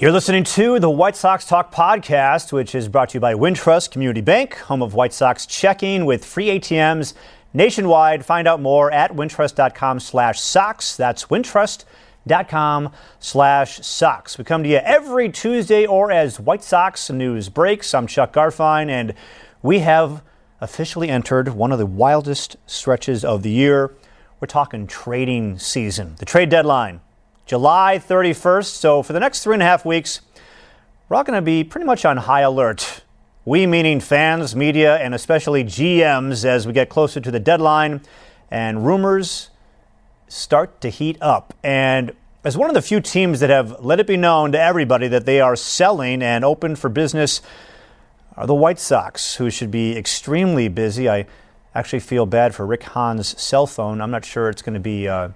You're listening to the White Sox Talk podcast, which is brought to you by Wintrust Community Bank, home of White Sox checking with free ATMs nationwide. Find out more at wintrust.com slash Sox. That's wintrust.com slash Sox. We come to you every Tuesday or as White Sox news breaks. I'm Chuck Garfien, and we have officially entered one of the wildest stretches of the year. We're talking trading season, the trade deadline July 31st. So for the next three and a half weeks, we're all going to be pretty much on high alert. We, meaning fans, media, and especially GMs, as we get closer to the deadline and rumors start to heat up. And as one of the few teams that have let it be known to everybody that they are selling and open for business are the White Sox, who should be extremely busy. I actually feel bad for Rick Hahn's cell phone. I'm not sure it's going to be. Uh,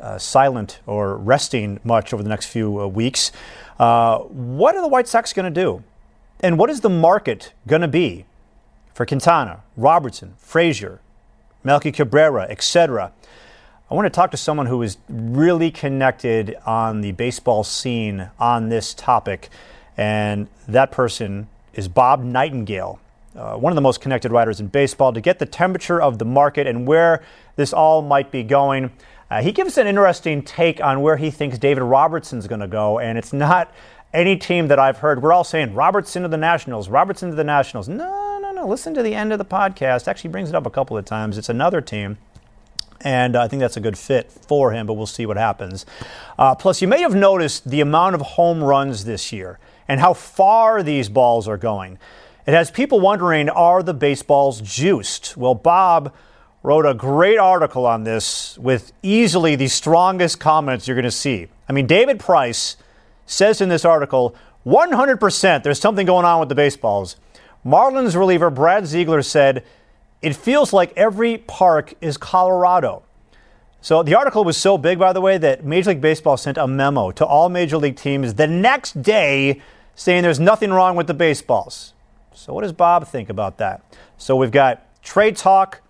uh, silent or resting much over the next few uh, weeks. Uh, what are the White Sox going to do? And what is the market going to be for Quintana, Robertson, Frazier, Melky Cabrera, etc.? I want to talk to someone who is really connected on the baseball scene on this topic, and that person is Bob Nightengale, uh, one of the most connected writers in baseball, to get the temperature of the market and where this all might be going. Uh, he gives an interesting take on where he thinks David Robertson's going to go, and it's not any team that I've heard. We're all saying Robertson to the Nationals, Robertson to the Nationals. No, no, no. Listen to the end of the podcast. Actually, brings it up a couple of times. It's another team. And I think that's a good fit for him, but we'll see what happens. Uh, plus, you may have noticed the amount of home runs this year and how far these balls are going. It has people wondering are the baseballs juiced? Well, Bob wrote a great article on this with easily the strongest comments you're going to see. I mean, David Price says in this article 100% there's something going on with the baseballs. Marlins reliever Brad Ziegler said, It feels like every park is Colorado. So the article was so big, by the way, that Major League Baseball sent a memo to all major league teams the next day saying there's nothing wrong with the baseballs. So, what does Bob think about that? So, we've got trade talk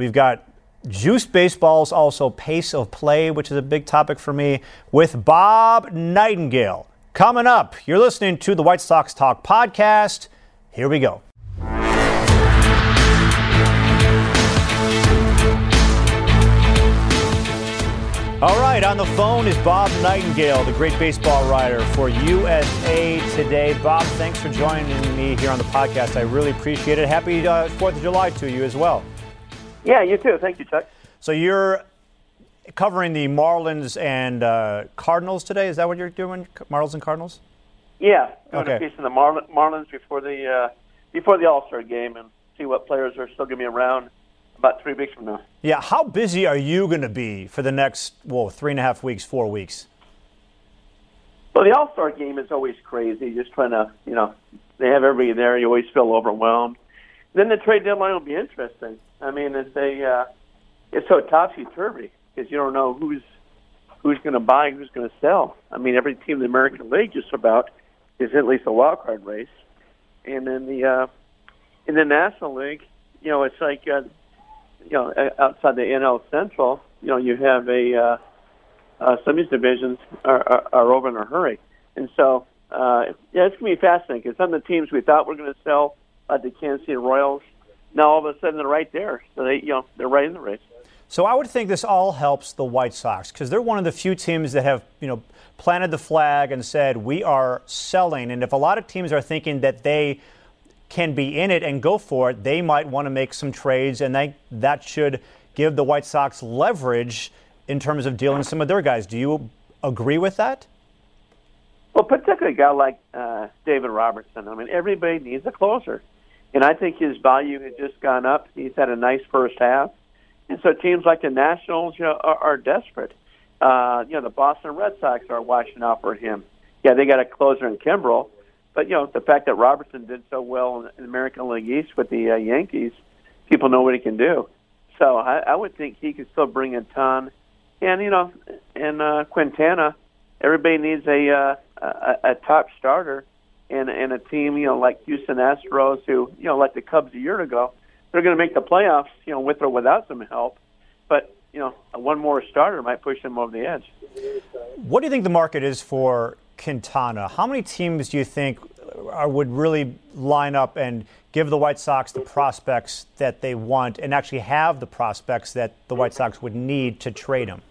We've got Juice baseballs, also pace of play, which is a big topic for me, with Bob Nightengale. Coming up, you're listening to the White Sox Talk podcast. Here we go. All right, on the phone is Bob Nightengale, the great baseball writer for USA Today. Bob, thanks for joining me here on the podcast. I really appreciate it. Happy uh, 4th of July to you as well. Yeah, you too. Thank you, Chuck. So you're covering the Marlins and uh, Cardinals today. Is that what you're doing, Marlins and Cardinals? Yeah, doing okay. a piece of the Mar- Marlins before the uh, before the All Star game and see what players are still going to be around about three weeks from now. Yeah, how busy are you going to be for the next well three and a half weeks, four weeks? Well, the All Star game is always crazy. Just trying to, you know, they have everybody there. You always feel overwhelmed. Then the trade deadline will be interesting. I mean, it's a uh, it's so topsy turvy because you don't know who's who's going to buy, who's going to sell. I mean, every team in the American League just about is at least a wild card race, and then the uh, in the National League, you know, it's like uh, you know outside the NL Central, you know, you have a uh, uh, some of these divisions are, are, are over in a hurry, and so uh, yeah, it's going to be fascinating because some of the teams we thought were going to sell, like the Kansas City Royals, now all of a sudden they're right there. So they, you know, they're right in the race. So I would think this all helps the White Sox because they're one of the few teams that have, you know, planted the flag and said we are selling. And if a lot of teams are thinking that they can be in it and go for it, they might want to make some trades, and they, that should give the White Sox leverage in terms of dealing some of their guys. Do you agree with that? Well, particularly a guy like uh, David Robertson. I mean, everybody needs a closer and I think his value has just gone up. He's had a nice first half, and so teams like the Nationals you know, are, are desperate. Uh, you know, the Boston Red Sox are watching out for him. yeah, they got a closer in Kimbrel, but you know the fact that Robertson did so well in the American League East with the uh, Yankees, people know what he can do. So I, I would think he could still bring a ton. And you know, and uh, Quintana, everybody needs a, uh, a a top starter, and and a team you know like Houston Astros, who you know like the Cubs a year ago, they're going to make the playoffs, you know, with or without some help. But you know, one more starter might push them over the edge. What do you think the market is for Quintana? How many teams do you think are, would really line up and give the White Sox the prospects that they want, and actually have the prospects that the White Sox would need to trade him?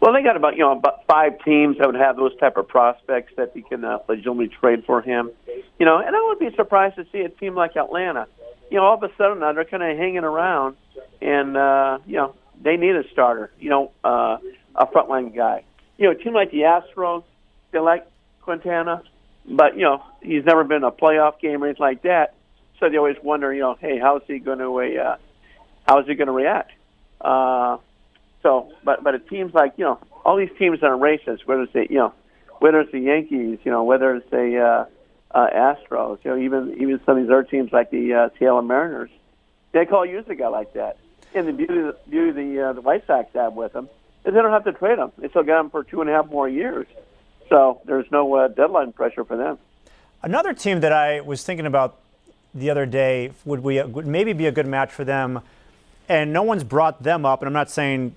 Well, they got about you know about five teams that would have those type of prospects that you can uh, legitimately trade for him. You know, and I would be surprised to see a team like Atlanta. You know, all of a sudden now they're kind of hanging around, and uh, you know they need a starter. You know, uh, a frontline guy. You know, a team like the Astros, they like Quintana, but you know he's never been a playoff game or anything like that. So they always wonder, you know, hey, how's he going to uh, how is he going to react? Uh, so, but but it seems like you know all these teams that are racist, whether it's the you know whether it's the Yankees, you know whether it's the uh, uh, Astros, you know even even some of these other teams like the uh, Seattle Mariners, they call use a guy like that. And the beauty of the, beauty the uh, the White Sox have with them is they don't have to trade him. They still got him for two and a half more years, so there's no uh, deadline pressure for them. Another team that I was thinking about the other day would we would maybe be a good match for them, and no one's brought them up. And I'm not saying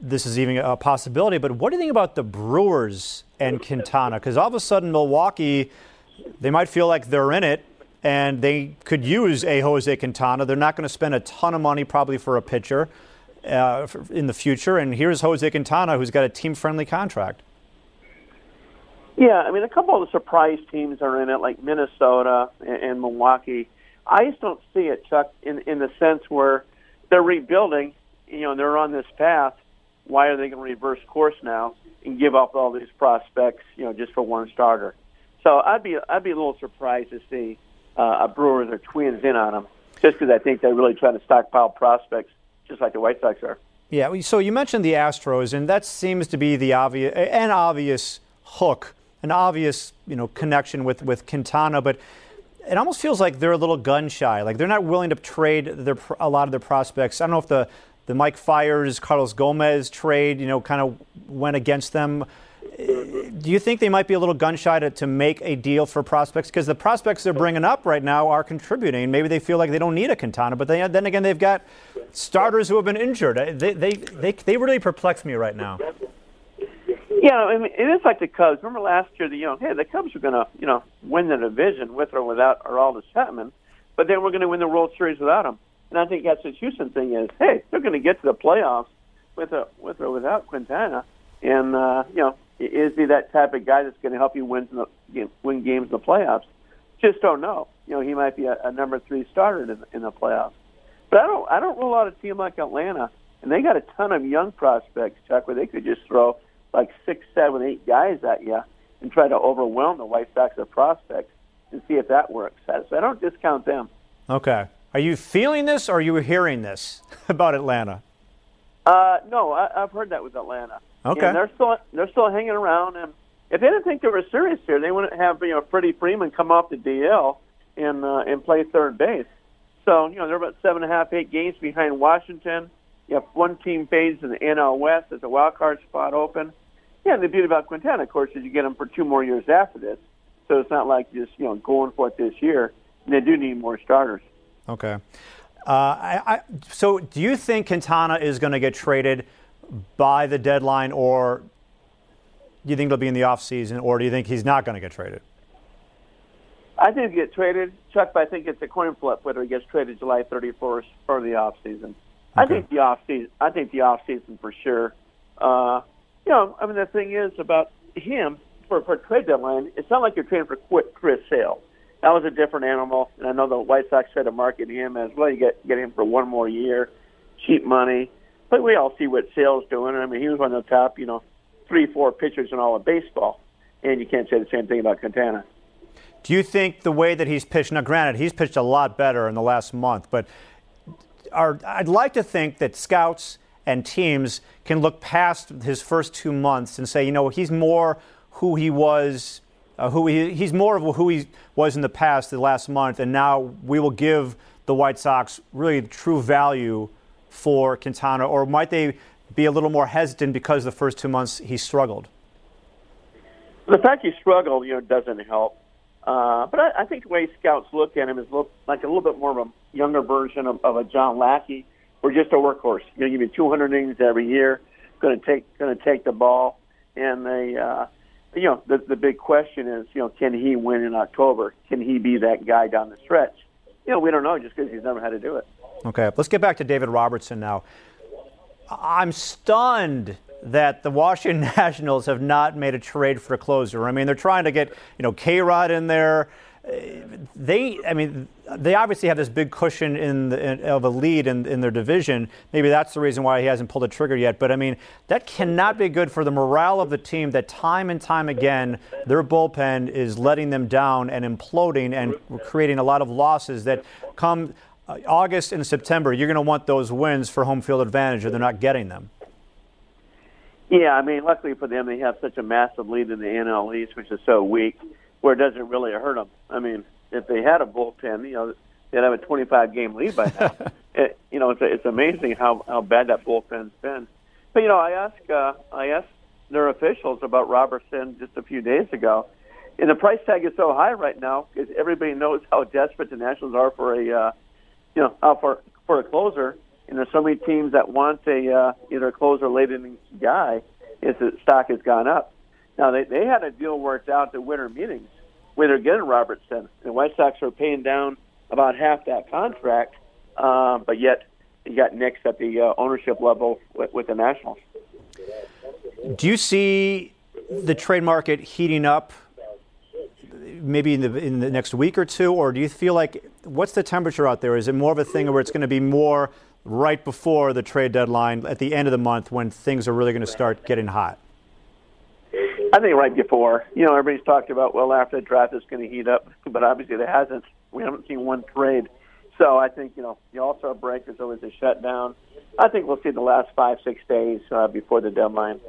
this is even a possibility. But what do you think about the Brewers and Quintana? Because all of a sudden, Milwaukee, they might feel like they're in it and they could use a Jose Quintana. They're not going to spend a ton of money probably for a pitcher uh, in the future. And here's Jose Quintana, who's got a team friendly contract. Yeah, I mean, a couple of the surprise teams are in it, like Minnesota and, Milwaukee. I just don't see it, Chuck, in in the sense where they're rebuilding. You know, and they're on this path, why are they going to reverse course now and give up all these prospects, you know, just for one starter? So I'd be I'd be a little surprised to see uh, a Brewers or Twins in on them, just because I think they're really trying to stockpile prospects, just like the White Sox are. Yeah. So you mentioned the Astros, and that seems to be the obvious an obvious hook, an obvious you know connection with with Quintana, but. It almost feels like they're a little gun shy. Like they're not willing to trade their, a lot of their prospects. I don't know if the the Mike Fiers, Carlos Gomez trade, you know, kind of went against them. Do you think they might be a little gun shy to, to make a deal for prospects? Because the prospects they're bringing up right now are contributing. Maybe they feel like they don't need a Quintana, but they, then again, they've got starters who have been injured. Uh, they, they, they, they really perplex me right now. Yeah, I mean, it is like the Cubs. Remember last year, the you know, hey, the Cubs are going to you know win the division with or without Aroldis Chapman, but then we're going to win the World Series without him. And I think that's the Houston thing is, hey, they're going to get to the playoffs with a with or without Quintana, and uh, you know, is he that type of guy that's going to help you win the win games in the playoffs? Just don't know. You know, he might be a, a number three starter in, in the playoffs. But I don't I don't rule out a team like Atlanta, and they got a ton of young prospects, Chuck, where they could just throw like six, seven, eight guys at you and try to overwhelm the White Sox of prospects and see if that works. So I don't discount them. Okay. Are you feeling this or are you hearing this about Atlanta? Uh, no, I, have heard that with Atlanta. Okay. And they're still they're still hanging around, and if they didn't think they were serious here, they wouldn't have you know Freddie Freeman come off the DL and uh, and play third base. So you know they're about seven and a half, eight games behind Washington. You have one team fades in the NL West. There's a wild card spot open. Yeah, and the beauty about Quintana, of course, is you get him for two more years after this. So it's not like just you know going for it this year. And they do need more starters. Okay. Uh, I, I, so, do you think Quintana is going to get traded by the deadline, or do you think it'll be in the offseason, or do you think he's not going to get traded? I think he get traded, Chuck, but I think it's a coin flip whether he gets traded July 31st or the offseason. Okay. I think the offseason. I think the offseason for sure. Uh, you know, I mean, the thing is about him for for trade deadline. It's not like you're trading for Chris Sale that was a different animal. And I know the White Sox tried to market him as well. You get get him for one more year, cheap money. But we all see what Sale's doing. I mean, he was one of the top, you know, three, four pitchers in all of baseball. And you can't say the same thing about Quintana. Do you think the way that he's pitched? Now, granted, he's pitched a lot better in the last month, but are, I'd like to think that scouts and teams can look past his first two months and say, you know, he's more who he was, uh, who he, he's more of who he was in the past, the last month, and now we will give the White Sox really true value for Quintana, or might they be a little more hesitant because the first two months he struggled? The fact he struggled, you know, doesn't help. Uh, but I, I think the way scouts look at him is look like a little bit more of a younger version of, of a John Lackey, or just a workhorse. You know, give you 200 innings every year, going to take going to take the ball, and they, uh, you know, the the big question is, you know, can he win in October? Can he be that guy down the stretch? You know, we don't know just because he's never had to do it. Okay, let's get back to David Robertson now. I'm stunned that the Washington Nationals have not made a trade for a closer. I mean, they're trying to get you know K Rod in there. They, I mean, they obviously have this big cushion in, the, in of a lead in, in their division. Maybe that's the reason why he hasn't pulled the trigger yet. But I mean, that cannot be good for the morale of the team. That time and time again, their bullpen is letting them down and imploding and creating a lot of losses that come uh, August and September. You're going to want those wins for home field advantage, or they're not getting them. Yeah, I mean, luckily for them, they have such a massive lead in the NL East, which is so weak, where it doesn't really hurt them. I mean, if they had a bullpen, you know, they'd have a 25 game lead by now. it, you know, it's it's amazing how how bad that bullpen's been. But you know, I asked uh, I asked their officials about Robertson just a few days ago, and the price tag is so high right now because everybody knows how desperate the Nationals are for a uh, you know uh, for for a closer and there's so many teams that want a uh, either a closer late inning guy, is that stock has gone up. Now they they had a deal worked out the winter meetings where they're getting Robertson. The White Sox are paying down about half that contract, uh, but yet you got Knicks at the uh, ownership level with, with the Nationals. Do you see the trade market heating up? Maybe in the in the next week or two, or do you feel like what's the temperature out there? Is it more of a thing where it's going to be more right before the trade deadline at the end of the month when things are really going to start getting hot? I think right before. You know, everybody's talked about, well, after the draft it's going to heat up, but obviously it hasn't. We haven't seen one trade. So I think, you know, the All Star break is always a shutdown. I think we'll see the last five, six days uh, before the deadline.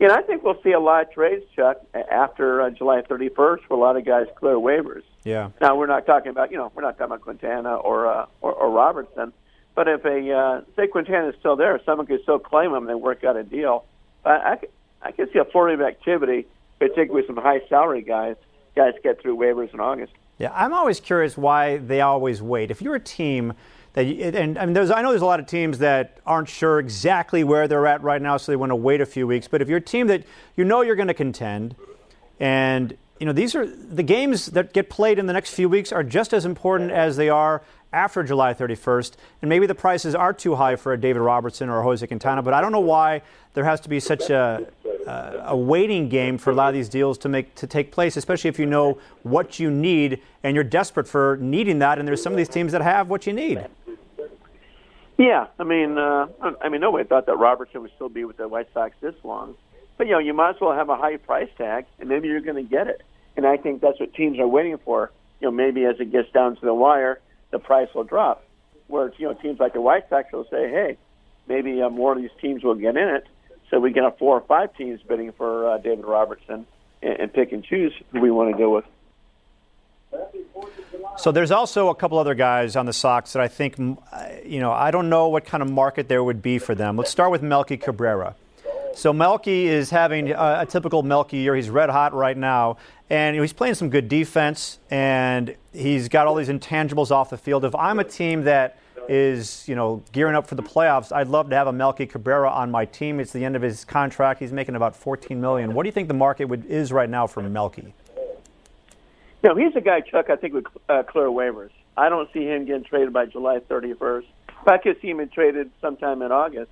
You know, I think we'll see a lot of trades, Chuck, after uh, July 31st, where a lot of guys clear waivers. Yeah. Now we're not talking about, you know, we're not talking about Quintana or uh, or, or Robertson, but if a uh, say Quintana is still there, someone could still claim him and they work out a deal. But I, I can see a flurry of activity, particularly with some high salary guys. Guys get through waivers in August. Yeah, I'm always curious why they always wait. If you're a team that, you, and I mean, there's, I know there's a lot of teams that aren't sure exactly where they're at right now, so they want to wait a few weeks. But if you're a team that you know you're going to contend, and you know these are the games that get played in the next few weeks are just as important as they are after July 31st. And maybe the prices are too high for a David Robertson or a Jose Quintana, but I don't know why there has to be such a, a waiting game for a lot of these deals to make to take place, especially if you know what you need and you're desperate for needing that. And there's some of these teams that have what you need. Yeah, I mean, uh, I mean, nobody thought that Robertson would still be with the White Sox this long, but you know, you might as well have a high price tag, and maybe you're going to get it. And I think that's what teams are waiting for. You know, maybe as it gets down to the wire, the price will drop. Where you know teams like the White Sox will say, hey, maybe uh, more of these teams will get in it, so we can have four or five teams bidding for uh, David Robertson and, and pick and choose who we want to go with. So there's also a couple other guys on the Sox that I think, you know, I don't know what kind of market there would be for them. Let's start with Melky Cabrera. So Melky is having a, a, typical Melky year. He's red hot right now, and he's playing some good defense, and he's got all these intangibles off the field. If I'm a team that is, you know, gearing up for the playoffs, I'd love to have a Melky Cabrera on my team. It's the end of his contract. He's making about 14 million. What do you think the market would, is right now for Melky? No, he's a guy, Chuck. I think would uh, clear waivers. I don't see him getting traded by July 31st. If I could see him traded sometime in August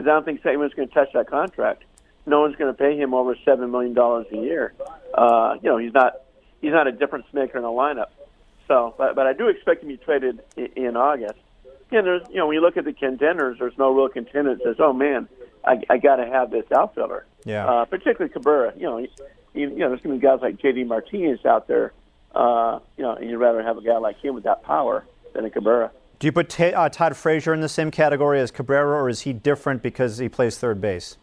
because I don't think anyone's going to touch that contract. No one's going to pay him over seven million dollars a year. Uh, you know, he's not he's not a difference maker in the lineup. So, but but I do expect him to be traded in, in August. And there's you know when you look at the contenders, there's no real contender that says, oh man, I, I got to have this outfielder. Yeah. Uh, particularly Cabrera. You know, you, you know, there's going to be guys like J.D. Martinez out there. Uh, you know, and you'd rather have a guy like him with that power than a Cabrera. Do you put t- uh, Todd Frazier in the same category as Cabrera, or is he different because he plays third base?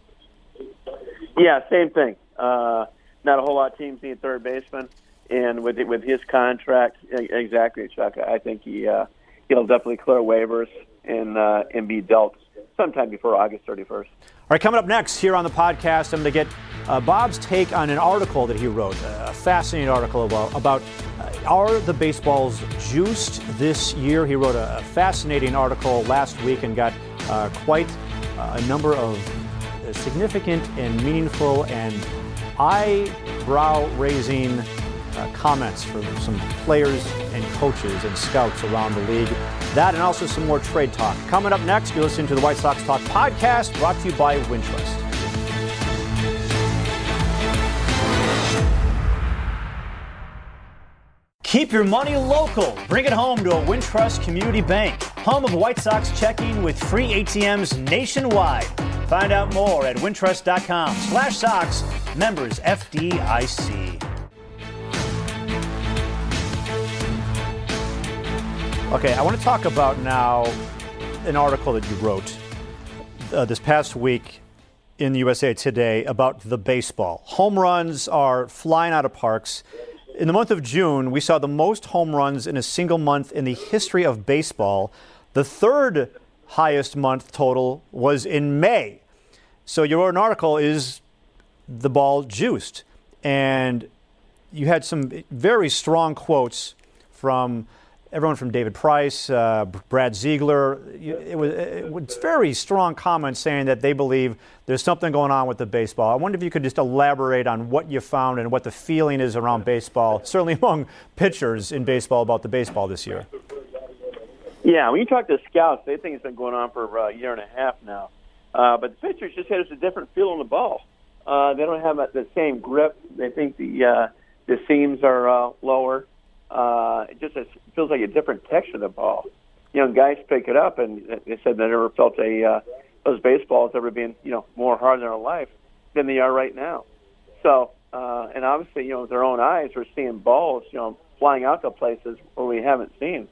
Yeah, same thing. Uh, not a whole lot of teams need third baseman, and with with his contract, exactly, Chuck. I think he uh, he'll definitely clear waivers and uh, and be dealt sometime before August 31st. All right, coming up next here on the podcast, I'm going to get uh, Bob's take on an article that he wrote, a fascinating article about, about uh, are the baseballs juiced this year? He wrote a, a fascinating article last week and got uh, quite a number of significant and meaningful and eyebrow raising uh, comments from some players and coaches and scouts around the league. That and also some more trade talk. Coming up next, you're listening to the White Sox Talk podcast brought to you by Wintrust. Keep your money local. Bring it home to a Wintrust Community Bank, home of White Sox checking with free ATMs nationwide. Find out more at wintrust.com slash Sox, members FDIC. Okay, I want to talk about now an article that you wrote uh, this past week in the USA Today about the baseball. Home runs are flying out of parks. In the month of June, we saw the most home runs in a single month in the history of baseball. The third highest month total was in May. So you wrote an article, Is the Ball Juiced? And you had some very strong quotes from everyone from David Price, uh, Brad Ziegler. It was, it was very strong comments saying that they believe there's something going on with the baseball. I wonder if you could just elaborate on what you found and what the feeling is around baseball, certainly among pitchers in baseball about the baseball this year. Yeah, when you talk to scouts, they think it's been going on for uh, a year and a half now. Uh, but the pitchers just it's a different feel on the ball. Uh, they don't have the same grip. They think the uh, the seams are uh, lower uh, it just it feels like a different texture of the ball. You know, guys pick it up, and they said they never felt a uh, those baseballs ever being you know more hard in their life than they are right now. So, uh, and obviously, you know, with their own eyes, we're seeing balls, you know, flying out to places where we haven't seen.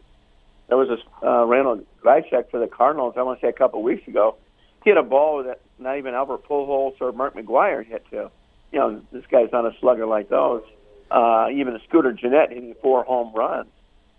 There was this uh, Randall Grichuk for the Cardinals. I want to say a couple weeks ago. He had a ball that not even Albert Pujols or Mark McGwire hit to. You know, this guy's not a slugger like those uh, even Scooter Gennett hitting four home runs.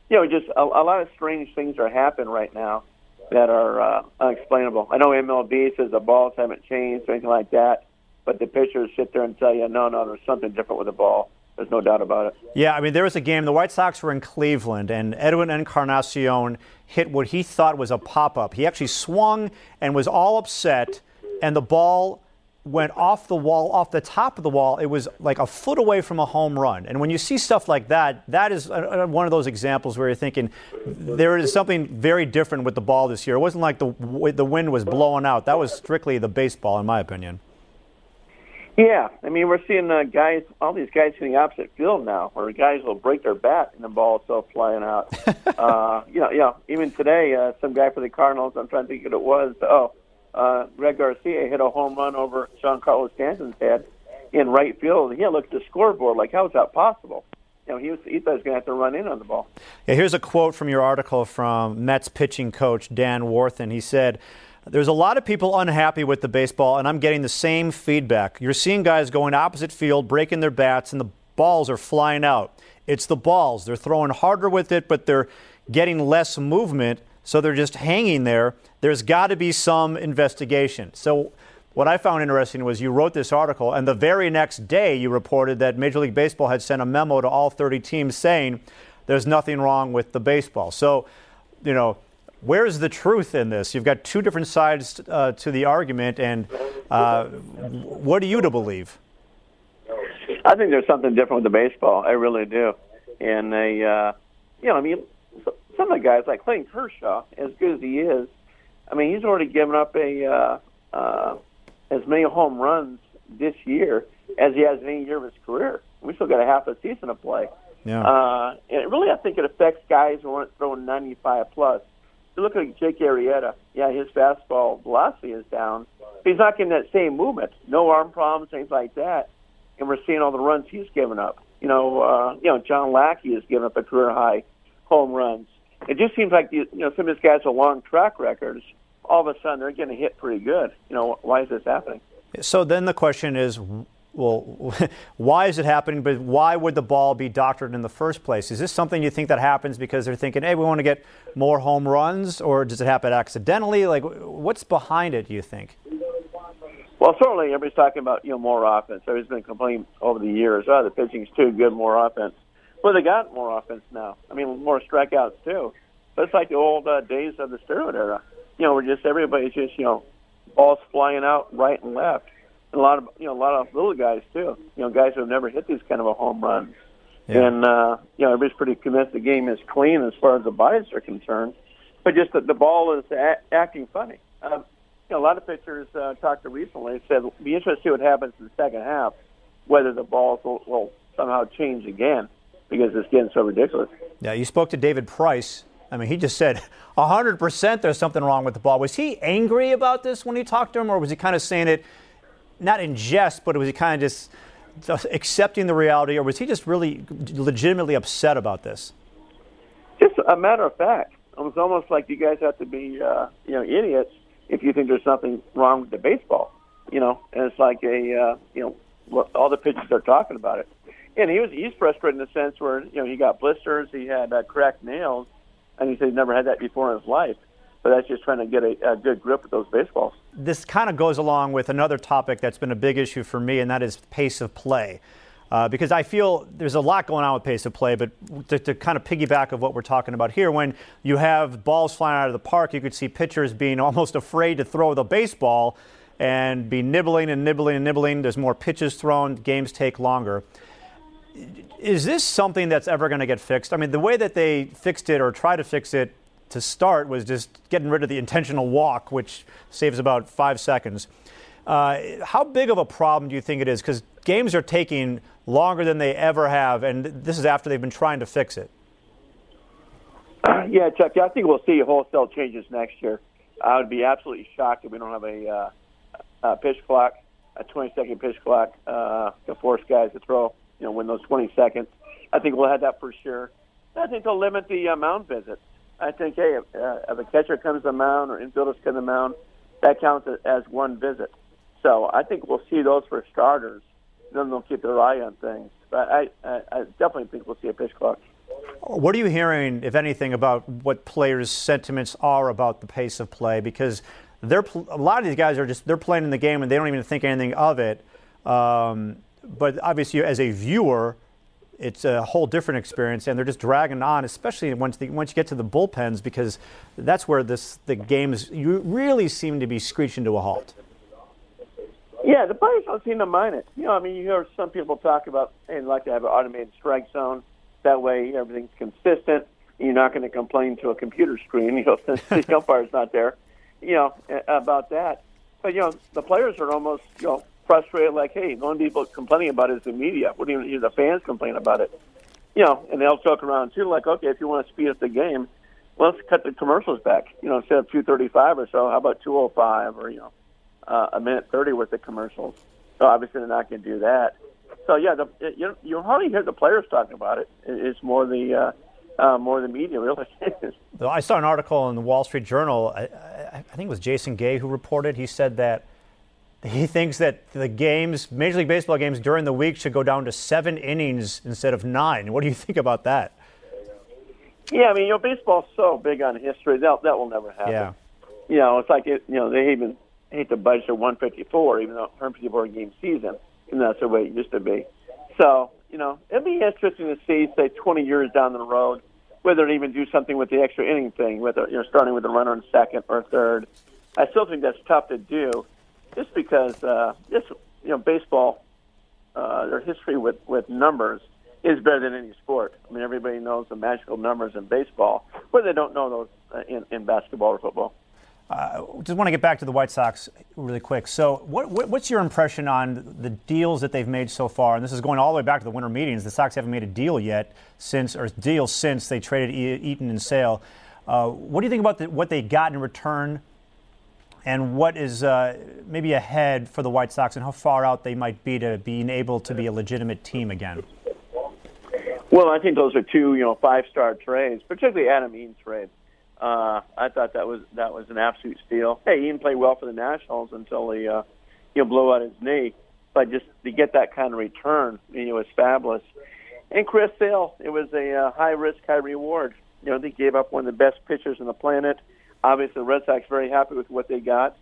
You know, just a, a lot of strange things are happening right now that are uh, unexplainable. I know MLB says the balls haven't changed or anything like that, but the pitchers sit there and tell you, no, no, there's something different with the ball. There's no doubt about it. Yeah, I mean, there was a game. The White Sox were in Cleveland, and Edwin Encarnacion hit what he thought was a pop up. He actually swung and was all upset, and the ball went off the wall, off the top of the wall. It was like a foot away from a home run. And when you see stuff like that, that is one of those examples where you're thinking there is something very different with the ball this year. It wasn't like the the wind was blowing out. That was strictly the baseball, in my opinion. Yeah, I mean we're seeing uh, guys, all these guys hitting opposite field now, where guys will break their bat and the ball is still flying out. uh, you know, yeah. Even today, uh, some guy for the Cardinals, I'm trying to think who it was. Oh, uh, Greg Garcia hit a home run over Giancarlo Stanton's head in right field. and He looked at the scoreboard like, how is that possible? You know, he, was, he thought he was going to have to run in on the ball. Yeah, here's a quote from your article from Mets pitching coach Dan Warthen. He said, there's a lot of people unhappy with the baseball, and I'm getting the same feedback. You're seeing guys going opposite field, breaking their bats, and the balls are flying out. It's the balls. They're throwing harder with it, but they're getting less movement. So they're just hanging there. There's got to be some investigation. So what I found interesting was you wrote this article, and the very next day you reported that Major League Baseball had sent a memo to all 30 teams saying there's nothing wrong with the baseball. So, you know, where's the truth in this? You've got two different sides uh, to the argument, and uh, what are you to believe? I think there's something different with the baseball. I really do. And they, uh, you know, I mean, some of the guys like Clayton Kershaw, as good as he is, I mean, he's already given up a uh, uh, as many home runs this year as he has in any year of his career. We still got a half a season to play. Yeah. Uh, and it really, I think it affects guys who aren't throwing 95 plus. You look at Jake Arrieta. Yeah, his fastball velocity is down. But he's not getting that same movement. No arm problems, things like that. And we're seeing all the runs he's given up. You know, uh, you know, John Lackey has given up a career high home runs it just seems like you know some of these guys with long track records. All of a sudden, they're getting hit pretty good. You know, why is this happening? So then the question is, well, why is it happening? But why would the ball be doctored in the first place? Is this something you think that happens because they're thinking, hey, we want to get more home runs, or does it happen accidentally? Like, what's behind it? Do you think? Well, certainly everybody's talking about you know more offense. There's been complaining over the years. Oh, the pitching's too good, more offense. Well, they got more offense now. I mean, more strikeouts too. But it's like the old uh, days of the steroid era. You know, where just everybody's just you know balls flying out right and left and a lot of you know a lot of little guys too. You know, guys who have never hit these kind of a home run. Yeah. And uh, you know, everybody's pretty convinced the game is clean as far as the bodies are concerned, but just that the ball is a- acting funny. Um, you know, a lot of pitchers uh, talked to recently said be interested to see what happens in the second half, whether the balls will, will somehow change again because it's getting so ridiculous. Yeah, you spoke to David Price. I mean, he just said 100% there's something wrong with the ball. Was he angry about this when he talked to him, or was he kind of saying it not in jest, but was he kind of just accepting the reality, or was he just really legitimately upset about this? Just a matter of fact. It was almost like you guys have to be, uh, you know, idiots if you think there's something wrong with the baseball. You know, and it's like a, uh, you know, all the pitchers are talking about it. And he was he's frustrated in the sense where you know he got blisters, he had uh, cracked nails, and he said he never had that before in his life but that's just trying to get a, a good grip with those baseballs. This kind of goes along with another topic that's been a big issue for me, and that is pace of play. Uh, because I feel there's a lot going on with pace of play, but to, to, kind of piggyback of what we're talking about here, when you have balls flying out of the park, you could see pitchers being almost afraid to throw the baseball and be nibbling and nibbling and nibbling. There's more pitches thrown, games take longer. Is this something that's ever going to get fixed? I mean, the way that they fixed it or try to fix it to start was just getting rid of the intentional walk, which saves about five seconds. Uh, how big of a problem do you think it is? Because games are taking longer than they ever have, and this is after they've been trying to fix it. Uh, yeah, Chuck. Yeah I think we'll see wholesale changes next year. I would be absolutely shocked if we don't have a, uh, a pitch clock, a 20-second pitch clock uh, to force guys to throw. You know, win those 20 seconds. I think we'll have that for sure. I think they'll limit the uh, mound visits. I think, hey, if, uh, if a catcher comes to the mound or infielders come to the mound, that counts as one visit. So I think we'll see those for starters. Then they'll keep their eye on things. But I, I, I definitely think we'll see a pitch clock. What are you hearing, if anything, about what players' sentiments are about the pace of play? Because they're a lot of these guys are just they're playing in the game and they don't even think anything of it. Um, but obviously, as a viewer, it's a whole different experience, and they're just dragging on, especially once the, once you get to the bullpens, because that's where this the games you really seem to be screeching to a halt. Yeah, the players don't seem to mind it. You know, I mean, you hear some people talk about hey, like to have an automated strike zone. That way, everything's consistent. You're not going to complain to a computer screen, you know, since the umpire's not there. You know about that. But you know, the players are almost you know frustrated, like, hey, the only people complaining about it is the media. What do you hear the fans complain about it? You know, and they'll joke around too, like, okay, if you want to speed up the game, well, let's cut the commercials back. You know, instead of 235 or so, how about 205 or, you know, uh, a minute 30 with the commercials? So obviously they're not going to do that. So, yeah, the, you, you hardly hear the players talking about it. It's more the. Uh, uh, more the media, really. I saw an article in the Wall Street Journal. I, I, think it was Jason Gay who reported. He said that he thinks that the games, Major League Baseball games during the week, should go down to seven innings instead of nine. What do you think about that? Yeah, I mean, you know, baseball's so big on history that that will never happen. Yeah. You know, it's like it, you know they even hate to budget at 154, even though 154 game season, and that's the way it used to be. So, you know, it'd be interesting to see, say, 20 years down the road, whether they even do something with the extra inning thing, whether you know, starting with a runner in second or third. I still think that's tough to do just because uh, just you know baseball, uh, their history with with numbers is better than any sport. I mean, everybody knows the magical numbers in baseball, but they don't know those uh, in, in basketball or football. Uh, just want to get back to the White Sox really quick. So, what, what, what's your impression on the deals that they've made so far? And this is going all the way back to the winter meetings. The Sox haven't made a deal yet since, or deal since they traded Eaton and Sale. Uh, what do you think about the, what they got in return and what is uh, maybe ahead for the White Sox and how far out they might be to being able to be a legitimate team again? Well, I think those are two, you know, five-star trades, particularly Adam Eaton's trade. Uh, I thought that was that was an absolute steal. Hey, Eaton played well for the Nationals until he, uh, you know, blew out his knee. but just to get that kind of return, you know, was fabulous. And Chris Sale, it was a uh, high risk, high reward. You know, they gave up one of the best pitchers on the planet. Obviously, the Red Sox very happy with what they got,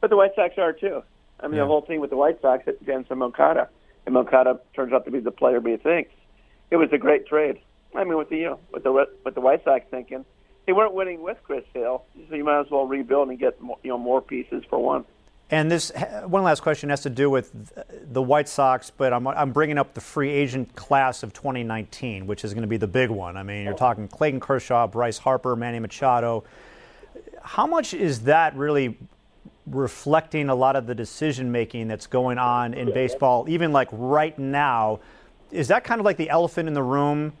but the White Sox are too. I mean, yeah. the whole thing with the White Sox at Jensen Moncada, and Moncada turns out to be the player we think. It was a great trade. I mean, with the you know, with the with the White Sox thinking they weren't winning with Chris Hill, so you might as well rebuild and get more, you know more pieces for one. And this one last question has to do with the White Sox, but I'm, I'm bringing up the free agent class of 2019, which is going to be the big one. I mean, you're oh. talking Clayton Kershaw, Bryce Harper, Manny Machado. How much is that really reflecting a lot of the decision making that's going on in baseball, even like right now? Is that kind of like the elephant in the room?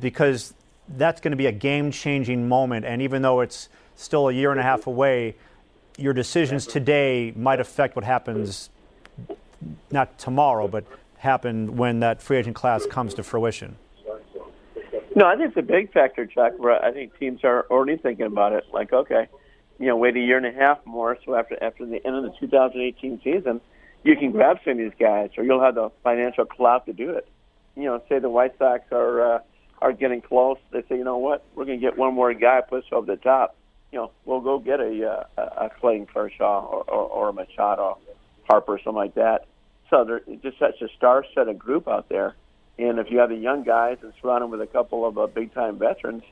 Because that's going to be a game changing moment. And even though it's still a year and a half away, your decisions today might affect what happens not tomorrow, but happen when that free agent class comes to fruition. No, I think it's a big factor, Chuck. Where I think teams are already thinking about it. Like, okay, you know, wait a year and a half more, so after after the end of the 2018 season, you can grab some of these guys, or you'll have the financial clout to do it. You know, say the White Sox are uh, are getting close. They say, you know what, we're going to get one more guy, push over the top you know, we'll go get a uh, a Clayton Kershaw or, or, or a Machado, Harper, something like that. So there's just such a star-studded group out there, and if you have the young guys and surround them with a couple of uh, big-time veterans,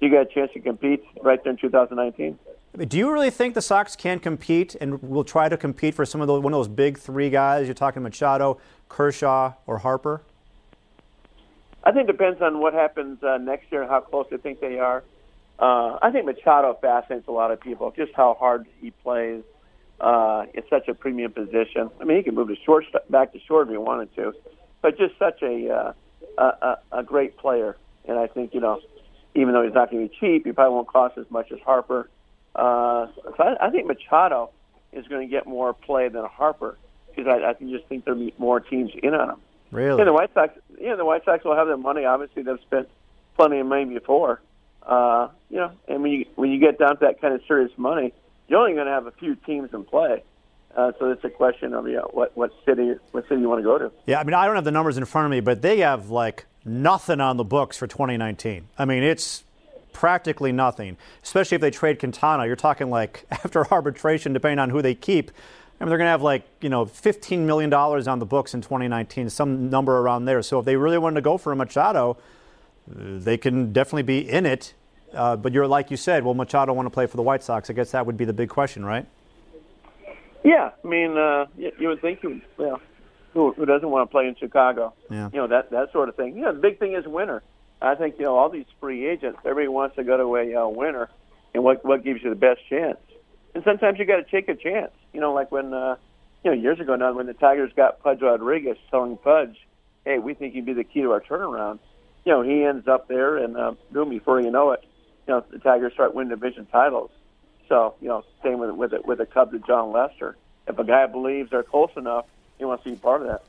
you got a chance to compete right there in 2019. Do you really think the Sox can compete and will try to compete for some of those one of those big three guys? You're talking Machado, Kershaw, or Harper. I think it depends on what happens uh, next year and how close they think they are. Uh, I think Machado fascinates a lot of people, just how hard he plays. Uh, it's such a premium position. I mean, he can move to short, back to short if he wanted to, but just such a, uh, a, a, great player. And I think, you know, even though he's not going to be cheap, he probably won't cost as much as Harper. Uh, so I, I think Machado is going to get more play than Harper because I, I just think there'll be more teams in on him. Really? Yeah, the White Sox. Yeah, the White Sox will have their money. Obviously, they've spent plenty of money before. Uh, you know, and when you when you get down to that kind of serious money, you're only going to have a few teams in play. Uh, so it's a question of you know, what what city what city you want to go to. Yeah, I mean I don't have the numbers in front of me, but they have like nothing on the books for 2019. I mean it's practically nothing, especially if they trade Quintana. You're talking like after arbitration, depending on who they keep. I mean, they're going to have like you know 15 million dollars on the books in 2019, some number around there. So if they really wanted to go for a Machado, they can definitely be in it. Uh, but you're like you said, will Machado want to play for the White Sox? I guess that would be the big question, right? Yeah, I mean, uh, you, you would think, you, well, who, who doesn't want to play in Chicago? Yeah. You know that that sort of thing. You know, the big thing is winner. I think you know all these free agents. Everybody wants to go to a uh, winner, and what what gives you the best chance? And sometimes you got to take a chance. You know, like when uh, you know years ago now when the Tigers got Pudge Rodriguez telling Pudge, "Hey, we think you'd be the key to our turnaround." you know, he ends up there, and uh, boom, before you know it, you know, the Tigers start winning division titles. So, you know, same with with it with the Cubs and Jon Lester. If a guy believes they're close enough, he wants to be part of that.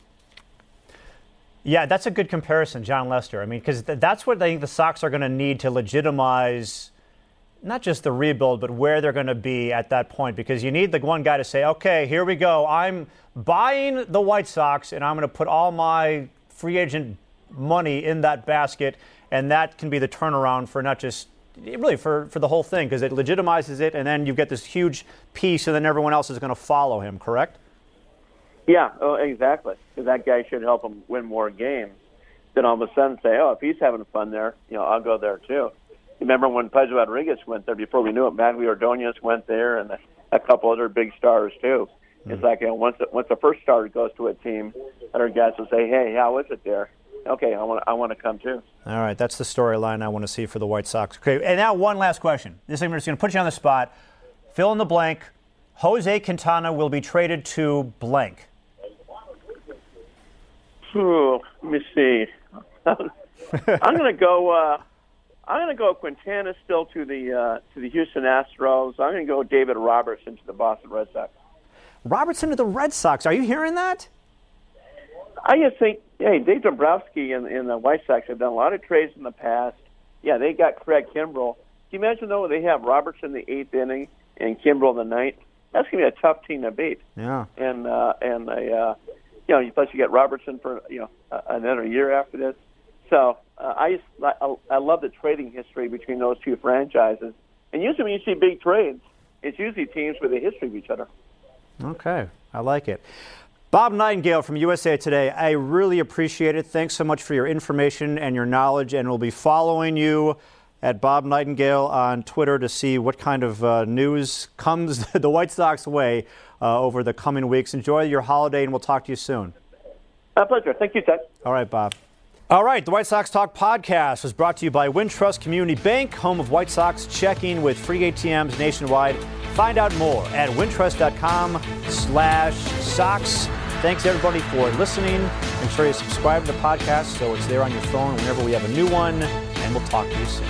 Yeah, that's a good comparison, Jon Lester. I mean, because th- that's what I think the Sox are going to need to legitimize not just the rebuild, but where they're going to be at that point. Because you need the one guy to say, okay, here we go. I'm buying the White Sox, and I'm going to put all my free agent money in that basket, and that can be the turnaround for not just really for, for the whole thing because it legitimizes it, and then you get this huge piece, and then everyone else is going to follow him. Correct? Yeah, oh, exactly. Because that guy should help him win more games. Then all of a sudden say, oh, if he's having fun there, you know, I'll go there too. Remember when Pedro Rodriguez went there? Before we knew it, Manny Ordonez went there, and a, a couple other big stars too. Mm-hmm. It's like you know, once the, once the first star goes to a team, other guys will say, "Hey, how is it there?" Okay, I want I want to come too. All right, that's the storyline I want to see for the White Sox. Okay, and now one last question. This I'm just going to put you on the spot. Fill in the blank. Jose Quintana will be traded to blank. Ooh, let me see. I'm going to go. Uh, I'm going to go Quintana still to the uh, to the Houston Astros. I'm going to go David Robertson to the Boston Red Sox. Robertson to the Red Sox. Are you hearing that? I just think, hey, Dave Dombrowski and, and the White Sox have done a lot of trades in the past. Yeah, they got Craig Kimbrel. Can you imagine though they have Robertson in the eighth inning and Kimbrel in the ninth? That's gonna be a tough team to beat. Yeah. And uh, and a uh, you know, plus you get Robertson for you know another year after this. So uh, I, just, I I love the trading history between those two franchises. And usually when you see big trades, it's usually teams with a history of each other. Okay, I like it. Bob Nightengale from USA Today, I really appreciate it. Thanks so much for your information and your knowledge, and we'll be following you at Bob Nightengale on Twitter to see what kind of uh, news comes the White Sox way uh, over the coming weeks. Enjoy your holiday, and we'll talk to you soon. My pleasure. Thank you, Ted. All right, Bob. All right, the White Sox Talk podcast was brought to you by Wintrust Community Bank, home of White Sox checking with free ATMs nationwide. Find out more at wintrust.com slash Sox. Thanks everybody for listening. Make sure you subscribe to the podcast so it's there on your phone whenever we have a new one, and we'll talk to you soon.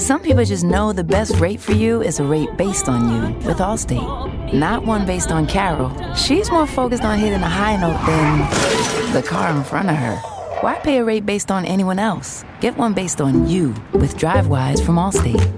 Some people just know the best rate for you is a rate based on you with Allstate, not one based on Carol. She's more focused on hitting a high note than the car in front of her. Why pay a rate based on anyone else? Get one based on you with DriveWise from Allstate.